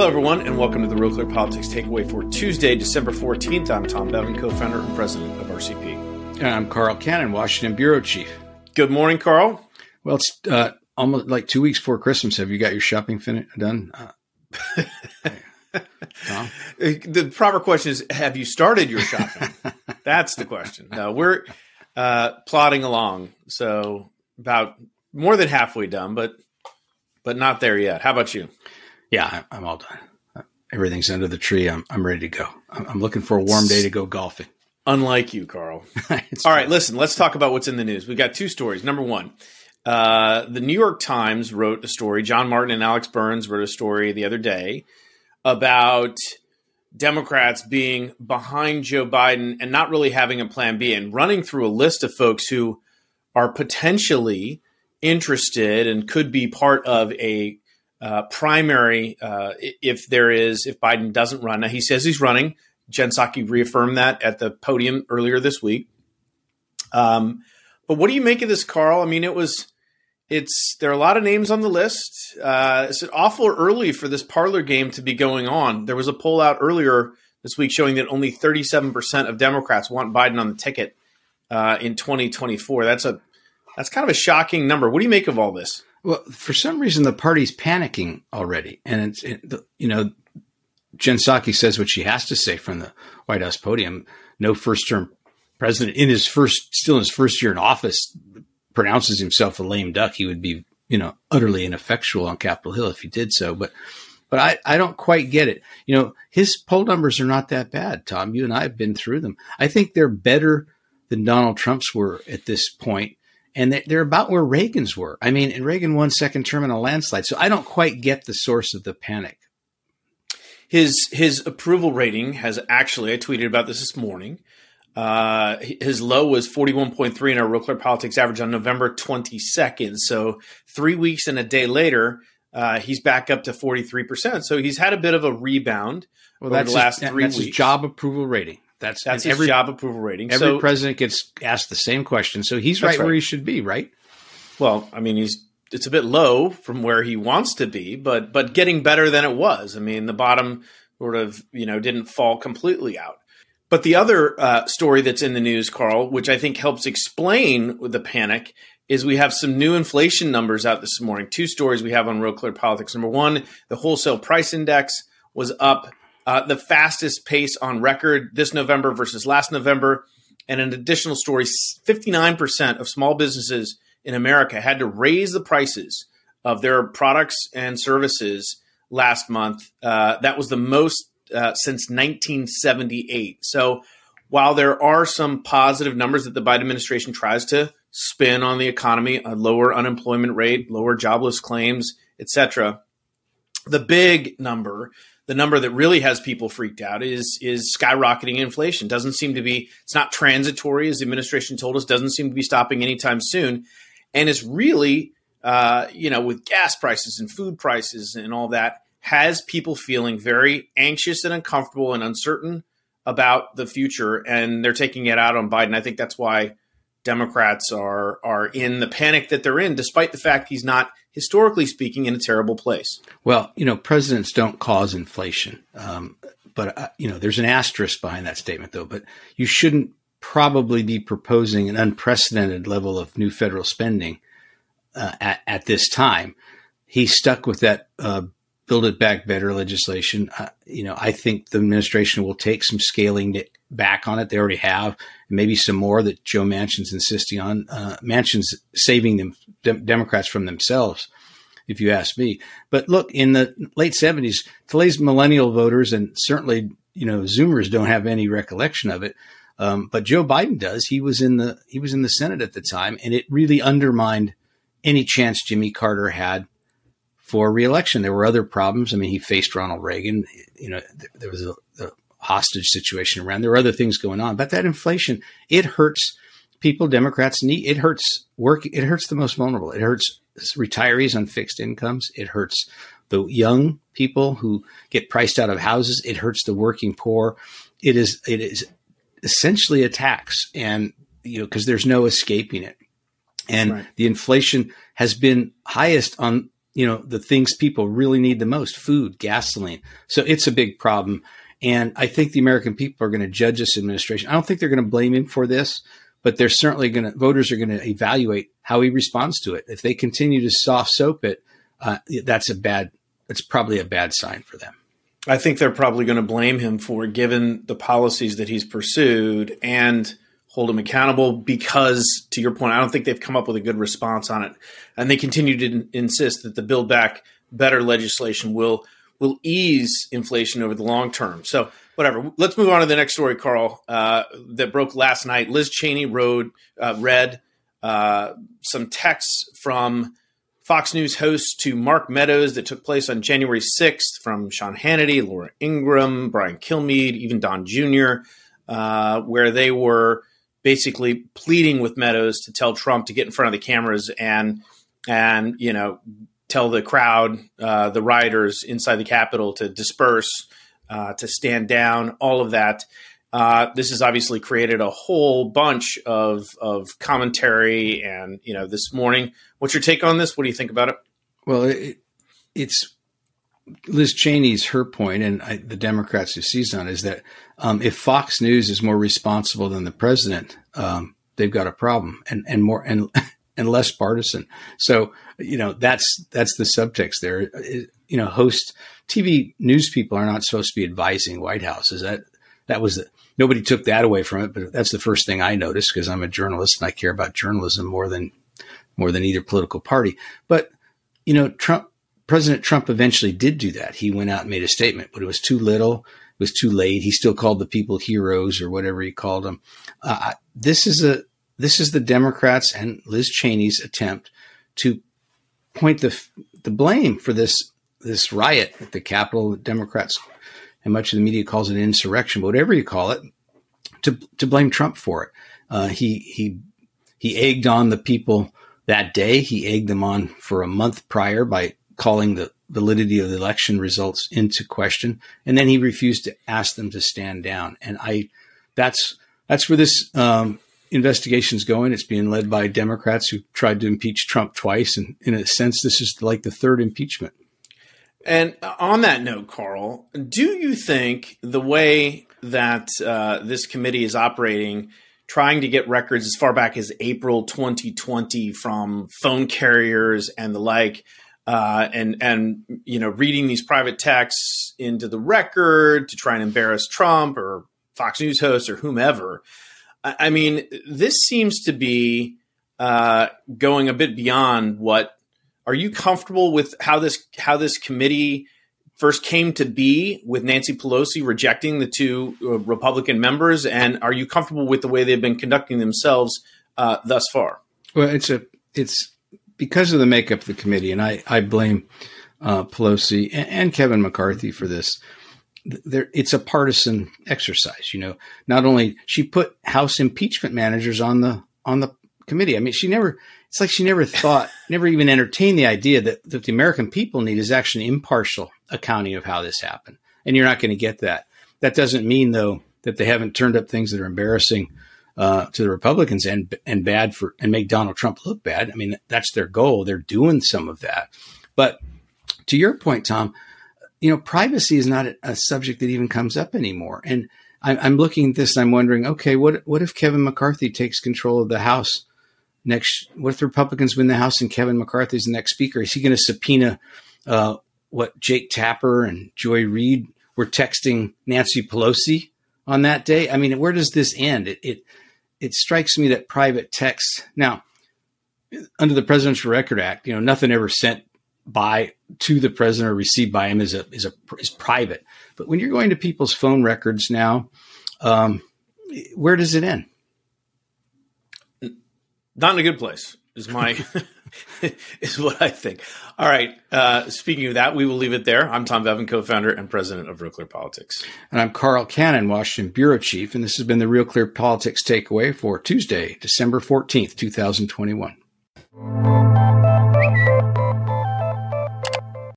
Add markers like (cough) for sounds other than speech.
Hello, everyone, and welcome to the Real Clear Politics Takeaway for Tuesday, December 14th. I'm Tom Bevan, co founder and president of RCP. And I'm Carl Cannon, Washington Bureau Chief. Good morning, Carl. Well, it's uh, almost like two weeks before Christmas. Have you got your shopping fin- done? (laughs) Uh, the proper question is Have you started your shopping? (laughs) That's the question. No, we're uh, plodding along. So, about more than halfway done, but but not there yet. How about you? Yeah, I'm all done. Everything's under the tree. I'm, I'm ready to go. I'm looking for a warm day to go golfing. Unlike you, Carl. (laughs) all right, listen, let's talk about what's in the news. We've got two stories. Number one, uh, the New York Times wrote a story. John Martin and Alex Burns wrote a story the other day about Democrats being behind Joe Biden and not really having a plan B and running through a list of folks who are potentially interested and could be part of a uh, primary uh, if there is if Biden doesn't run. Now he says he's running. Jen Psaki reaffirmed that at the podium earlier this week. Um, but what do you make of this, Carl? I mean, it was it's there are a lot of names on the list. Uh, it's awful early for this parlor game to be going on. There was a poll out earlier this week showing that only 37% of Democrats want Biden on the ticket uh, in 2024. That's a that's kind of a shocking number. What do you make of all this? Well, for some reason, the party's panicking already, and it's it, you know, Jen Psaki says what she has to say from the White House podium. No first term president in his first, still in his first year in office, pronounces himself a lame duck. He would be, you know, utterly ineffectual on Capitol Hill if he did so. But, but I, I don't quite get it. You know, his poll numbers are not that bad, Tom. You and I have been through them. I think they're better than Donald Trump's were at this point and they're about where Reagan's were. I mean, and Reagan won second term in a landslide, so I don't quite get the source of the panic. His his approval rating has actually I tweeted about this this morning. Uh, his low was 41.3 in our Real Clear Politics average on November 22nd. So three weeks and a day later, uh, he's back up to 43%. So he's had a bit of a rebound well, over the last his, three that's weeks. His job approval rating. That's that's his every, job approval rating. Every so, president gets asked the same question, so he's right, right, where he should be, right? Well, I mean, he's it's a bit low from where he wants to be, but but getting better than it was. I mean, the bottom sort of you know didn't fall completely out. But the other uh, story that's in the news, Carl, which I think helps explain the panic, is we have some new inflation numbers out this morning. Two stories we have on Real Clear Politics. Number one, the wholesale price index was up uh, the fastest pace on record this November versus last November. And an additional story 59% of small businesses in America had to raise the prices of their products and services last month. Uh, that was the most uh, since 1978. So while there are some positive numbers that the Biden administration tries to spin on the economy, a lower unemployment rate, lower jobless claims, etc., the big number the number that really has people freaked out is is skyrocketing inflation. Doesn't seem to be it's not transitory as the administration told us. Doesn't seem to be stopping anytime soon, and it's really uh, you know with gas prices and food prices and all that has people feeling very anxious and uncomfortable and uncertain about the future, and they're taking it out on Biden. I think that's why Democrats are are in the panic that they're in, despite the fact he's not historically speaking, in a terrible place. Well, you know, presidents don't cause inflation. Um, but, uh, you know, there's an asterisk behind that statement, though. But you shouldn't probably be proposing an unprecedented level of new federal spending uh, at, at, this time. He stuck with that uh, Build It Back Better legislation. Uh, you know, I think the administration will take some scaling back on it. They already have, maybe some more that Joe Manchin's insisting on. Uh, Manchin's saving them de- Democrats from themselves, if you ask me. But look, in the late seventies, today's millennial voters and certainly you know Zoomers don't have any recollection of it. Um, but Joe Biden does. He was in the he was in the Senate at the time, and it really undermined any chance Jimmy Carter had for reelection. There were other problems. I mean, he faced Ronald Reagan. You know, there was a, a hostage situation around. There are other things going on, but that inflation it hurts people. Democrats need it hurts work. It hurts the most vulnerable. It hurts retirees on fixed incomes. It hurts the young people who get priced out of houses. It hurts the working poor. It is it is essentially a tax, and you know because there's no escaping it. And right. the inflation has been highest on you know, the things people really need the most food, gasoline. So it's a big problem. And I think the American people are going to judge this administration. I don't think they're going to blame him for this, but they're certainly going to, voters are going to evaluate how he responds to it. If they continue to soft soap it, uh, that's a bad, it's probably a bad sign for them. I think they're probably going to blame him for given the policies that he's pursued and hold him accountable because to your point, I don't think they've come up with a good response on it. And they continue to insist that the build back better legislation will will ease inflation over the long term. So whatever. Let's move on to the next story, Carl, uh, that broke last night. Liz Cheney wrote, uh, read uh, some texts from Fox News host to Mark Meadows that took place on January 6th from Sean Hannity, Laura Ingraham, Brian Kilmeade, even Don Jr., uh, where they were basically pleading with Meadows to tell Trump to get in front of the cameras and and you know tell the crowd, uh, the rioters inside the Capitol to disperse, uh, to stand down, all of that. Uh, this has obviously created a whole bunch of of commentary, and you know, this morning, what's your take on this? What do you think about it? Well, it, it's Liz Cheney's her point, and I, the Democrats who seized on is that um, if Fox News is more responsible than the president, um, they've got a problem, and and more and and less partisan. So you know that's that's the subtext there. It, you know, host TV news people are not supposed to be advising White Houses. That that was the, nobody took that away from it, but that's the first thing I noticed because I'm a journalist and I care about journalism more than more than either political party. But you know, Trump President Trump eventually did do that. He went out and made a statement, but it was too little. It was too late. He still called the people heroes or whatever he called them. Uh, this is a this is the Democrats and Liz Cheney's attempt to point the the blame for this this riot at the Capitol. Democrats and much of the media calls it an insurrection, but whatever you call it, to to blame Trump for it. Uh, he he he egged on the people that day. He egged them on for a month prior by calling the validity of the election results into question, and then he refused to ask them to stand down. And I, that's that's where this um, investigation is going. It's being led by Democrats who tried to impeach Trump twice, and in a sense, this is like the third impeachment. And on that note, Carl, do you think the way that uh, this committee is operating? trying to get records as far back as April 2020 from phone carriers and the like uh, and and you know reading these private texts into the record to try and embarrass Trump or Fox News hosts or whomever. I, mean, this seems to be uh, going a bit beyond what. Are you comfortable with how this how this committee first came to be with Nancy Pelosi rejecting the two uh, Republican members, and are you comfortable with the way they've been conducting themselves uh, thus far? Well, it's a it's because of the makeup of the committee, and I, I blame uh, Pelosi and, and, Kevin McCarthy for this. There, it's a partisan exercise. You know, not only she put House impeachment managers on the on the committee. I mean, she never. It's like she never thought, (laughs) never even entertained the idea that that the American people need is actually an impartial accounting of how this happened. And you're not going to get that. That doesn't mean though that they haven't turned up things that are embarrassing uh, to the Republicans and and bad for and make Donald Trump look bad. I mean, that's their goal. They're doing some of that. But to your point, Tom, you know, privacy is not a, subject that even comes up anymore. And I'm, I'm looking at this and I'm wondering, okay, what what if Kevin McCarthy takes control of the House next? What if the Republicans win the House and Kevin McCarthy is the next speaker? Is he going to subpoena uh, what Jake Tapper and Joy Reid were texting Nancy Pelosi on that day? I mean, where does this end? It, it it strikes me that private text now under the Presidential Record Act, you know, nothing ever sent by to the president or received by him is a is a is private. But when you're going to people's phone records now, um, where does it end? Not in a good place is my (laughs) (laughs) is what I think. All right. Uh, speaking of that, we will leave it there. I'm Tom Bevan, co-founder and president of Real Clear Politics, and I'm Carl Cannon, Washington bureau chief. And this has been the Real Clear Politics takeaway for Tuesday, December 14th, 2021.